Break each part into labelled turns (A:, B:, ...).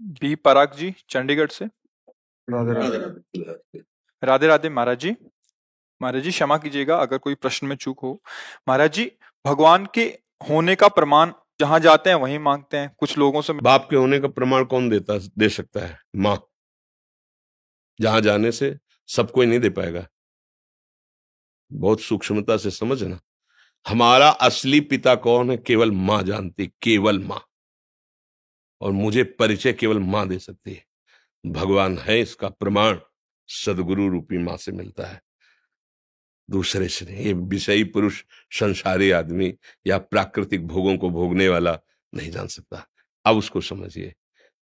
A: B पराग जी चंडीगढ़ से।
B: राधे राधे।
A: राधे राधे। महाराज जी। महाराज जी क्षमा कीजिएगा अगर कोई प्रश्न में चूक हो। महाराज जी भगवान के होने का प्रमाण जहाँ जाते हैं वहीं मांगते हैं। कुछ लोगों से
B: बाप के होने का प्रमाण कौन देता दे सकता है? माँ। जहाँ जाने से सब कोई नहीं दे पाएगा। बहुत सूक्ष्मता से समझना हमारा असली पिता कौन है? केवल माँ जानती केवल माँ। और मुझे परिचय केवल माँ दे सकती है। भगवान है इसका प्रमाण, सदगुरु रूपी माँ से मिलता है। दूसरे से नहीं, ये विषयी पुरुष, संसारी आदमी या प्राकृतिक भोगों को भोगने वाला नहीं जान सकता। अब उसको समझिए।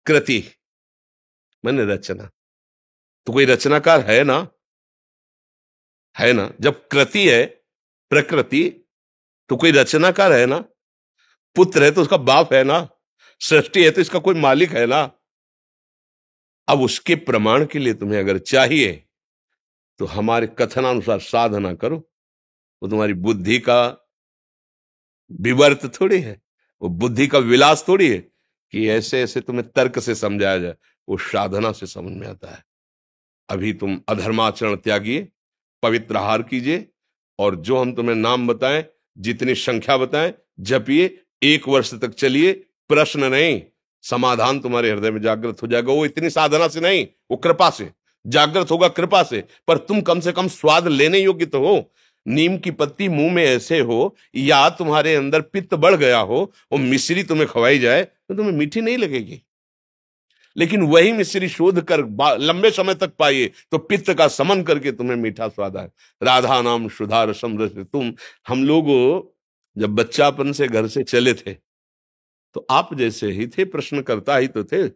B: कृति, मैंने रचना। तो कोई रचनाकार है ना? है ना? जब कृति है, प्रकृति तो कोई रचनाकार है ना? पुत्र है तो उसका बाप है ना? सृष्टि है तो इसका कोई मालिक है ना? अब उसके प्रमाण के लिए तुम्हें अगर चाहिए तो हमारे कथनानुसार साधना करो। वो तुम्हारी बुद्धि का विवर्त थोड़ी है, वो बुद्धि का विलास थोड़ी है कि ऐसे ऐसे तुम्हें तर्क से समझाया जाए, वो साधना से समझ में आता है। अभी तुम अधर्माचरण त्यागिए, पवित्र आहार कीजिए और जो हम तुम्हें नाम बताएँ, जितनी संख्या बताएँ, जपिए, एक वर्ष तक चलिए प्रश्न नहीं, समाधान तुम्हारे हृदय में जागृत हो जाएगा। वो इतनी साधना से नहीं, वो कृपा से, जागृत होगा कृपा से, पर तुम कम से कम स्वाद लेने योग्य तो हो। नीम की पत्ती मुँह में ऐसे हो, या तुम्हारे अंदर पित्त बढ़ गया हो, वो मिश्री तुम्हें खवाई जाए तो तुम्हें मीठी नहीं लगेगी। लेकिन वही मिश्री शोध कर लंबे समय तक पाइए तो पित्त का समन करके तुम्हें मीठा स्वाद आए। राधा नाम सुधार समृद्ध तुम। हम लोग, जब बच्चापन से घर से चले थे तो आप जैसे ही थे प्रश्न करता ही तो थे।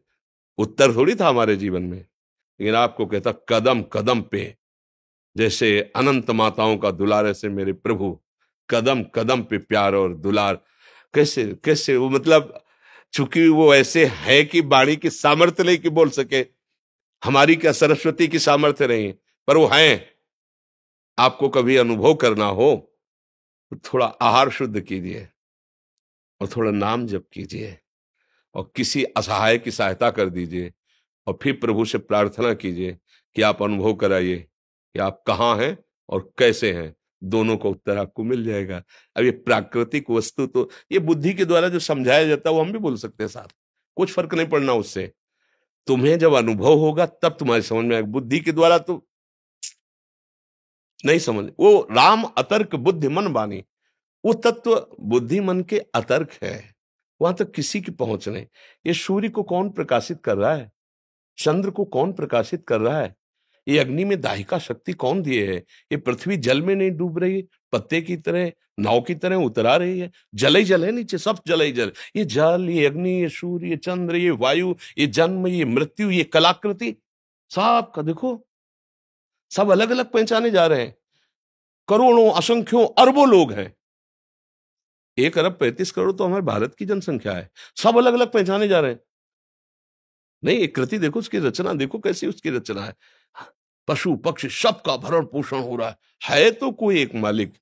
B: उत्तर थोड़ी था हमारे जीवन में। लेकिन आपको कहता, कदम कदम पे। जैसे अनंत माताओं का दुलार, ऐसे मेरे प्रभु। कदम कदम पे प्यार और दुलार। कैसे कैसे? वो मतलब चूँकि वो ऐसे है कि बाणी की सामर्थ्य नहीं कि बोल सके। हमारी क्या सरस्वती की सामर्थ्य नहीं, पर वो है। आपको कभी अनुभव करना हो तो थोड़ा आहार शुद्ध कीजिए। और थोड़ा नाम जप कीजिए और किसी असहाय की सहायता कर दीजिए और फिर प्रभु से प्रार्थना कीजिए कि आप अनुभव कराइए कि आप कहाँ हैं और कैसे हैं। दोनों का उत्तर आपको मिल जाएगा। अब ये प्राकृतिक वस्तु तो ये बुद्धि के द्वारा जो समझाया जाता है, वो हम भी बोल सकते हैं साथ। कुछ फ़र्क नहीं पड़ना उससे। तुम्हें जब अनुभव होगा, तब तुम्हारी समझ में आएगा। बुद्धि के द्वारा तो नहीं समझ, वो राम अतर्क बुद्धि मन बानी। वो तत्व बुद्धि मन के अतर्क है। वहाँ तक किसी की पहुँच नहीं। ये सूर्य को कौन प्रकाशित कर रहा है? चंद्र को कौन प्रकाशित कर रहा है? ये अग्नि में दाहिका शक्ति कौन दिए है? ये पृथ्वी जल में नहीं डूब रही पत्ते की तरह, नाव की तरह उतरा रही है? जल ही जल है नीचे, सब जल ही जल। ये जल, ये अग्नि, ये सूर्य, ये चंद्र, ये वायु, ये जन्म, ये मृत्यु, ये कलाकृति, सब का देखो। सब अलग अलग पहचाने जा रहे हैं। करोड़ों, असंख्यों, अरबों लोग हैं। एक अरब पैंतीस करोड़ तो हमारे भारत की जनसंख्या है। सब अलग अलग पहचाने जा रहे हैं। नहीं, एक कृति देखो, उसकी रचना देखो, कैसी उसकी रचना है। पशु, पक्षी, सबका भरण पोषण हो रहा है। है तो कोई एक मालिक।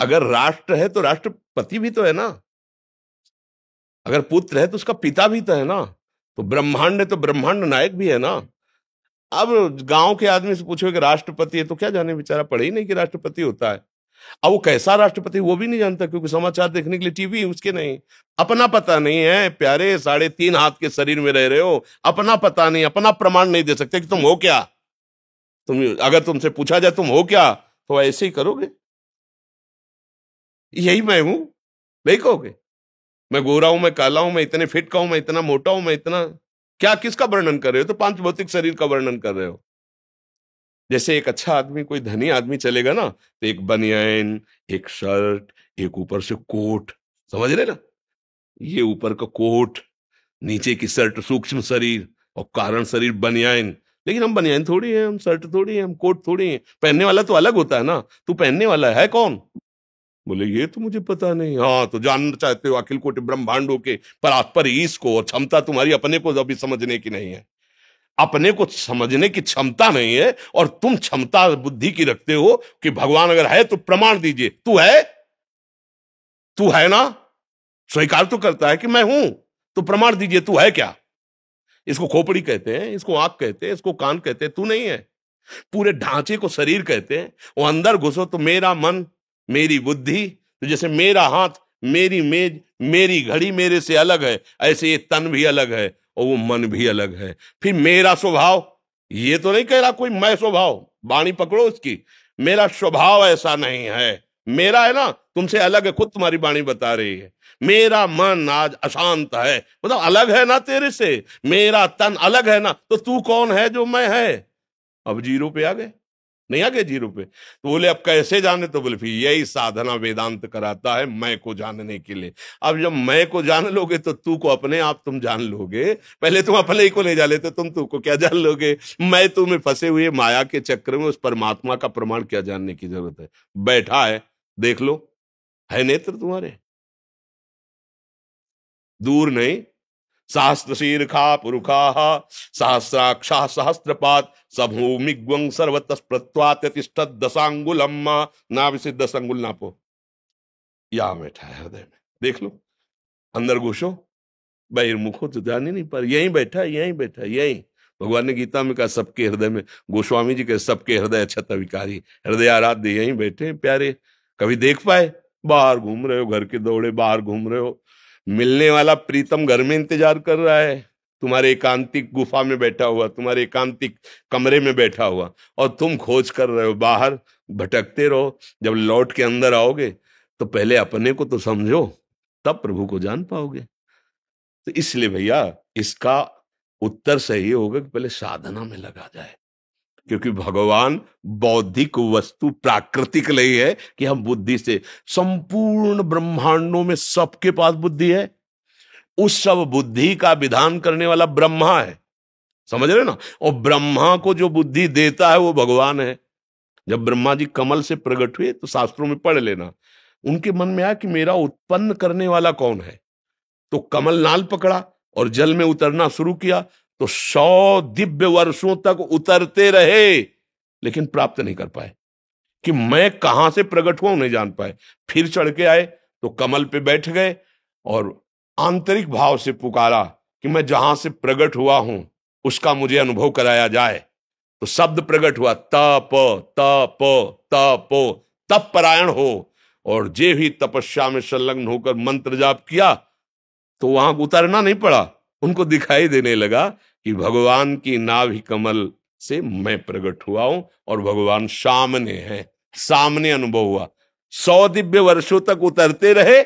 B: अगर राष्ट्र है तो राष्ट्रपति भी तो है ना। अगर पुत्र है तो उसका पिता भी तो है ना। तो ब्रह्मांड है तो ब्रह्मांड नायक भी है ना। अब गाँव के आदमी से पूछो कि राष्ट्रपति है तो क्या जाने, बेचारा पढ़े ही नहीं कि राष्ट्रपति होता है। अब वो कैसा राष्ट्रपति वो भी नहीं जानता, क्योंकि समाचार देखने के लिए टीवी उसके नहीं। अपना पता नहीं है, प्यारे, साढ़े तीन हाथ के शरीर में रह रहे हो, अपना पता नहीं, अपना प्रमाण नहीं दे सकते कि तुम हो क्या? तुम, अगर तुमसे पूछा जाए तुम हो क्या तो ऐसे ही करोगे? यही मैं हूँ नहीं कहोगे? मैं गोरा हूँ, मैं काला हूँ, मैं इतने फिट का हूँ, मैं इतना मोटा हूँ, मैं इतना, क्या, किसका वर्णन कर रहे हो? तो पाँच भौतिक शरीर का वर्णन कर रहे हो। जैसे एक अच्छा आदमी, कोई धनी आदमी चलेगा ना तो एक बनियान, एक शर्ट, एक ऊपर से कोट, समझ रहे ना? ये ऊपर का कोट, नीचे की शर्ट, सूक्ष्म शरीर और कारण शरीर बनियान। लेकिन हम बनियान थोड़ी है, हम शर्ट थोड़ी है, हम कोट थोड़ी है। पहनने वाला तो अलग होता है ना? तू पहनने वाला है कौन? बोले, ये तो मुझे पता नहीं। हाँ तो जानना चाहते हो, अखिल कोटि ब्रह्मांडों के पर ईस को और क्षमता तुम्हारी अपने को अभी समझने की नहीं है। अपने को समझने की क्षमता नहीं है और तुम क्षमता बुद्धि की रखते हो कि भगवान अगर है तो प्रमाण दीजिए। तू है? तू है ना? स्वीकार तो करता है कि मैं हूँ। तो प्रमाण दीजिए, तू है क्या? इसको खोपड़ी कहते हैं, इसको आँख कहते हैं, इसको कान कहते हैं, तू नहीं है। पूरे ढांचे को शरीर कहते हैं। वो अंदर घुसो तो मेरा मन, मेरी बुद्धि तो जैसे मेरा हाथ, मेरी मेज, मेरी घड़ी मेरे से अलग है, ऐसे ये तन भी अलग है। और वो मन भी अलग है। फिर मेरा स्वभाव, ये तो नहीं कह रहा कोई मैं स्वभाव, बाणी पकड़ो उसकी मेरा स्वभाव ऐसा नहीं है। मेरा है ना, तुमसे अलग है, खुद तुम्हारी बाणी बता रही है। मेरा मन आज अशांत है। मतलब अलग है ना तेरे से? मेरा तन अलग है ना? तो तू कौन है जो मैं है? अब ज़ीरो पे आ गए। नहीं आ ज़ीरो पे तो बोले, अब कैसे जाने? तो बोले, फिर यही साधना वेदांत कराता है मैं को जानने के लिए। अब जब मैं को जान लोगे तो तू को अपने आप तुम जान लोगे। पहले तुम अपने ही को नहीं जान लेते, तुम तू को क्या जान लोगे? मैं तुम्हें फंसे हुए माया के चक्र में उस परमात्मा का प्रमाण क्या जानने की ज़रूरत है? बैठा है, देख लो। है नेत्र तुम्हारे? दूर नहीं सहस्त्र शीर्षा पुरुखा सहस्राक्षा सहस्त्रपात सभूमिग्वं सर्वतस्प्रत्वातिष्ठ दशांगुलम ना भी दस नापो। या बैठा है हृदय में। देख लो, अंदर घुसो बहिर्मुखो तो जान ही नहीं पर यहीं बैठा यहीं बैठा यहीं। भगवान ने गीता में कहा, सबके हृदय में, गोस्वामी जी के सबके हृदय अच्छा विकारी हृदय आराध्य यहीं बैठे प्यारे। कभी देख पाए? बाहर घूम रहे हो, घर के दौड़े, बाहर घूम रहे हो मिलने वाला प्रीतम घर में इंतज़ार कर रहा है। तुम्हारे एकांतिक गुफा में बैठा हुआ, तुम्हारे एकांतिक कमरे में बैठा हुआ और तुम खोज कर रहे हो, बाहर भटकते रहो। जब लौट के अंदर आओगे तो पहले अपने को तो समझो, तब प्रभु को जान पाओगे। तो इसलिए भैया, इसका उत्तर सही होगा कि पहले साधना में लगा जाए। क्योंकि भगवान बौद्धिक वस्तु प्राकृतिक नहीं है कि हम बुद्धि से, संपूर्ण ब्रह्मांडों में सबके पास बुद्धि है। उस सब बुद्धि का विधान करने वाला ब्रह्मा है। समझ रहे ना? और ब्रह्मा को जो बुद्धि देता है वो भगवान है। जब ब्रह्मा जी कमल से प्रकट हुए तो शास्त्रों में पढ़ लेना। उनके मन में आया कि मेरा उत्पन्न करने वाला कौन है? तो कमल नाल पकड़ा और जल में उतरना शुरू किया तो सौ दिव्य वर्षों तक उतरते रहे, लेकिन प्राप्त नहीं कर पाए। कि मैं कहाँ से प्रकट हुआ नहीं जान पाए। फिर चढ़ के आए तो कमल पे बैठ गए और आंतरिक भाव से पुकारा कि मैं जहाँ से प्रकट हुआ हूँ, उसका मुझे अनुभव कराया जाए। तो शब्द प्रकट हुआ, तप तप तप तप परायण हो। और जे भी तपस्या में संलग्न होकर मंत्र जाप किया तो वहाँ उतरना नहीं पड़ा। उनको दिखाई देने लगा कि भगवान की नाभि कमल से मैं प्रकट हुआ हूँ और भगवान सामने हैं। सामने अनुभव हुआ। सौ दिव्य वर्षों तक उतरते रहे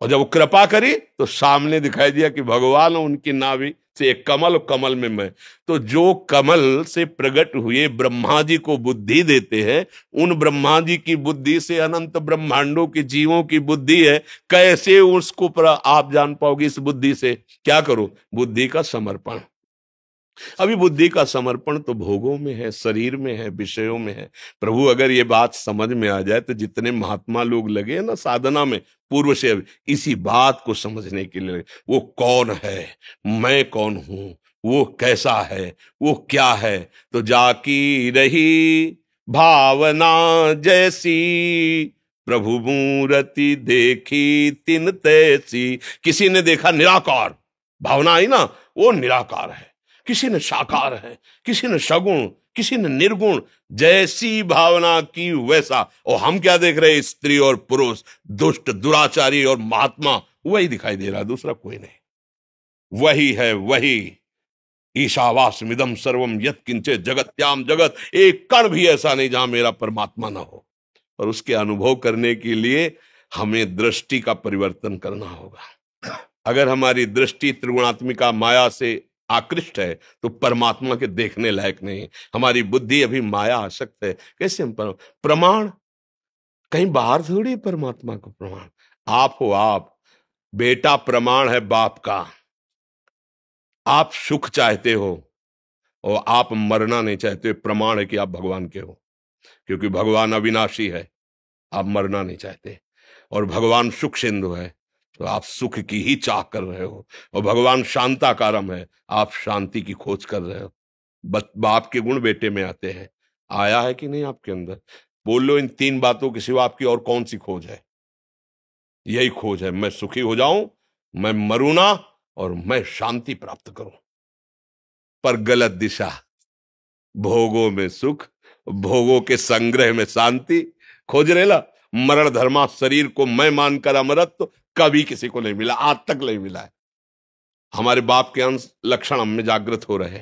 B: और जब कृपा करी तो सामने दिखाई दिया कि भगवान उनकी नाभि से एक कमल कमल में मैं। तो जो कमल से प्रकट हुए ब्रह्मा जी को बुद्धि देते हैं, उन ब्रह्मा जी की बुद्धि से अनंत ब्रह्मांडों के जीवों की बुद्धि है। कैसे उसको आप जान पाओगे इस बुद्धि से? क्या करो? बुद्धि का समर्पण। अभी बुद्धि का समर्पण तो भोगों में है, शरीर में है, विषयों में है। प्रभु, अगर ये बात समझ में आ जाए तो जितने महात्मा लोग लगे हैं ना साधना में, पूर्व से अभी इसी बात को समझने के लिए, वो कौन है, मैं कौन हूँ, वो कैसा है, वो क्या है तो जाकी रही भावना जैसी, प्रभु मूर्ति देखी तिन तैसी। किसी ने देखा निराकार, भावना आई ना, वो निराकार है। किसी ने साकार है, किसी ने सगुण, किसी ने निर्गुण, जैसी भावना की वैसा। और हम क्या देख रहे हैं? स्त्री और पुरुष, दुष्ट, दुराचारी और महात्मा, वही दिखाई दे रहा दूसरा कोई नहीं। वही है, वही। ईशावास मिदम सर्वम यत किंचे जगत्याम जगत। एक कण भी ऐसा नहीं जहाँ मेरा परमात्मा ना हो। और उसके अनुभव करने के लिए हमें दृष्टि का परिवर्तन करना होगा। अगर हमारी दृष्टि त्रिगुणात्मिका माया से आकृष्ट है तो परमात्मा के देखने लायक नहीं हमारी बुद्धि अभी माया आसक्त है। कैसे हम प्रमाण? कहीं बाहर थोड़ी परमात्मा को प्रमाण? आप हो आप। बेटा प्रमाण है बाप का। आप सुख चाहते हो और आप मरना नहीं चाहते प्रमाण है कि आप भगवान के हो, क्योंकि भगवान अविनाशी है। आप मरना नहीं चाहते। और भगवान सुख सिंधु है। तो आप सुख की ही चाह कर रहे हो और भगवान शांताकारम है, आप शांति की खोज कर रहे हो। बाप के गुण बेटे में आते हैं। आया है कि नहीं आपके अंदर? बोल लो इन तीन बातों के सिवा आपकी और कौन सी खोज है? यही खोज है, मैं सुखी हो जाऊँ, मैं मरू ना और मैं शांति प्राप्त करूँ। पर गलत दिशा, भोगों में सुख, भोगों के संग्रह में शांति। खोज रेला, मरण धर्मा शरीर को मैं मानकर अमरत्व कभी किसी को नहीं मिला, आज तक नहीं मिला है। हमारे बाप के अंश लक्षण हम जागृत हो रहे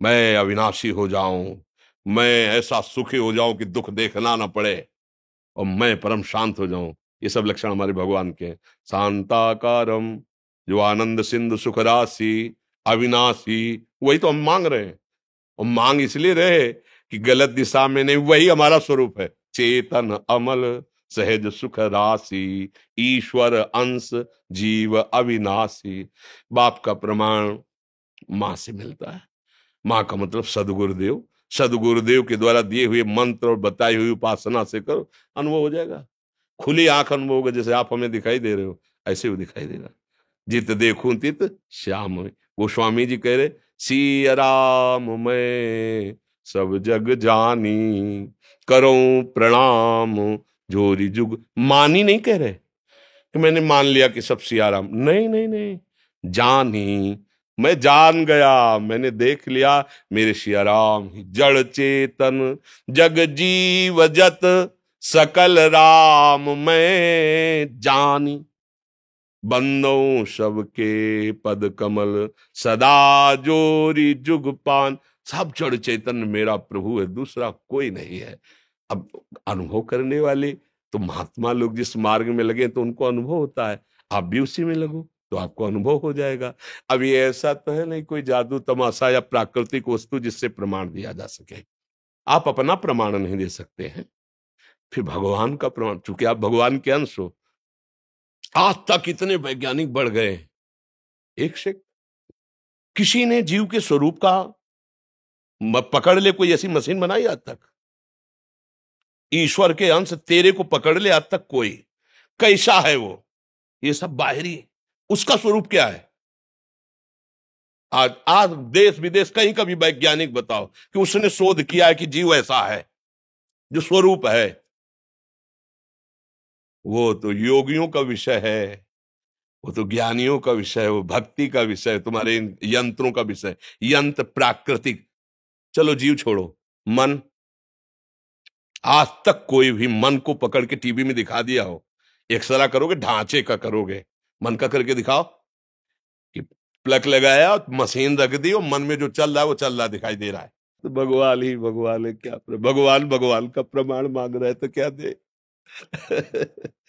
B: मैं अविनाशी हो जाऊँ, मैं ऐसा सुखी हो जाऊँ कि दुख देखना ना पड़े, और मैं परम शांत हो जाऊँ। ये सब लक्षण हमारे भगवान के हैं। शांताकारम जो आनंद सिंधु सुख राशि, अविनाशी, वही तो हम मांग रहे हैं। और मांग इसलिए रहे कि गलत दिशा में नहीं, वही हमारा स्वरूप है। चेतन अमल सहज सुख राशि ईश्वर अंश जीव अविनाशी। बाप का प्रमाण माँ से मिलता है। माँ का मतलब सदगुरुदेव। सदगुरुदेव के द्वारा दिए हुए मंत्र और बताई हुई उपासना से करो अनुभव हो जाएगा। खुली आँख अनुभव होगा, जैसे आप हमें दिखाई दे रहे हो, ऐसे वो दिखाई देगा। जित देखू तित श्याम। वो स्वामी जी कह रहे सी राम मैं सब जग जानी, करो प्रणाम जोरी जुग ही नहीं कह रहे कि मैंने मान लिया कि सब सियाराम। नहीं नहीं नहीं। जानी मैं जान गया, मैंने देख लिया, मेरे सियाराम जड़ चेतन, जग जीव जत, सकल राम मैं जानी। बंदो सबके पद कमल, सदा जोरी जुग पान। सब जड़ चेतन मेरा प्रभु है, दूसरा कोई नहीं है। अब अनुभव करने वाले तो महात्मा लोग जिस मार्ग में लगे तो उनको अनुभव होता है। आप भी उसी में लगो तो आपको अनुभव हो जाएगा। अब ये ऐसा तो है नहीं कोई जादू, तमाशा या प्राकृतिक वस्तु जिससे प्रमाण दिया जा सके। आप अपना प्रमाण नहीं दे सकते हैं। फिर भगवान का प्रमाण, चूँकि आप भगवान के अंश हो, आज तक इतने वैज्ञानिक बढ़ गए एक से किसी ने जीव के स्वरूप का पकड़ ले कोई ऐसी मशीन बनाई आज तक? ईश्वर के अंश तेरे को पकड़ ले आज तक कोई। कैसा है वो? ये सब बाहरी उसका स्वरूप क्या है? आज आज देश विदेश कहीं का भी वैज्ञानिक बताओ कि उसने शोध किया है कि जीव ऐसा है, जो स्वरूप है। वो तो योगियों का विषय है, वो तो ज्ञानियों का विषय है, वो भक्ति का विषय है, तुम्हारे यंत्रों का विषय यंत्र प्राकृतिक। चलो जीव छोड़ो, मन आज तक कोई भी मन को पकड़ के टीवी में दिखा दिया हो। एक्सरा करोगे, ढांचे का करोगे। मन का करके दिखाओ कि प्लग लगाया और मशीन रख दी और मन में जो चल रहा है, वो चल रहा दिखाई दे रहा है। तो भगवान ही भगवान है, क्या भगवान भगवान का प्रमाण मांग रहे तो क्या दे?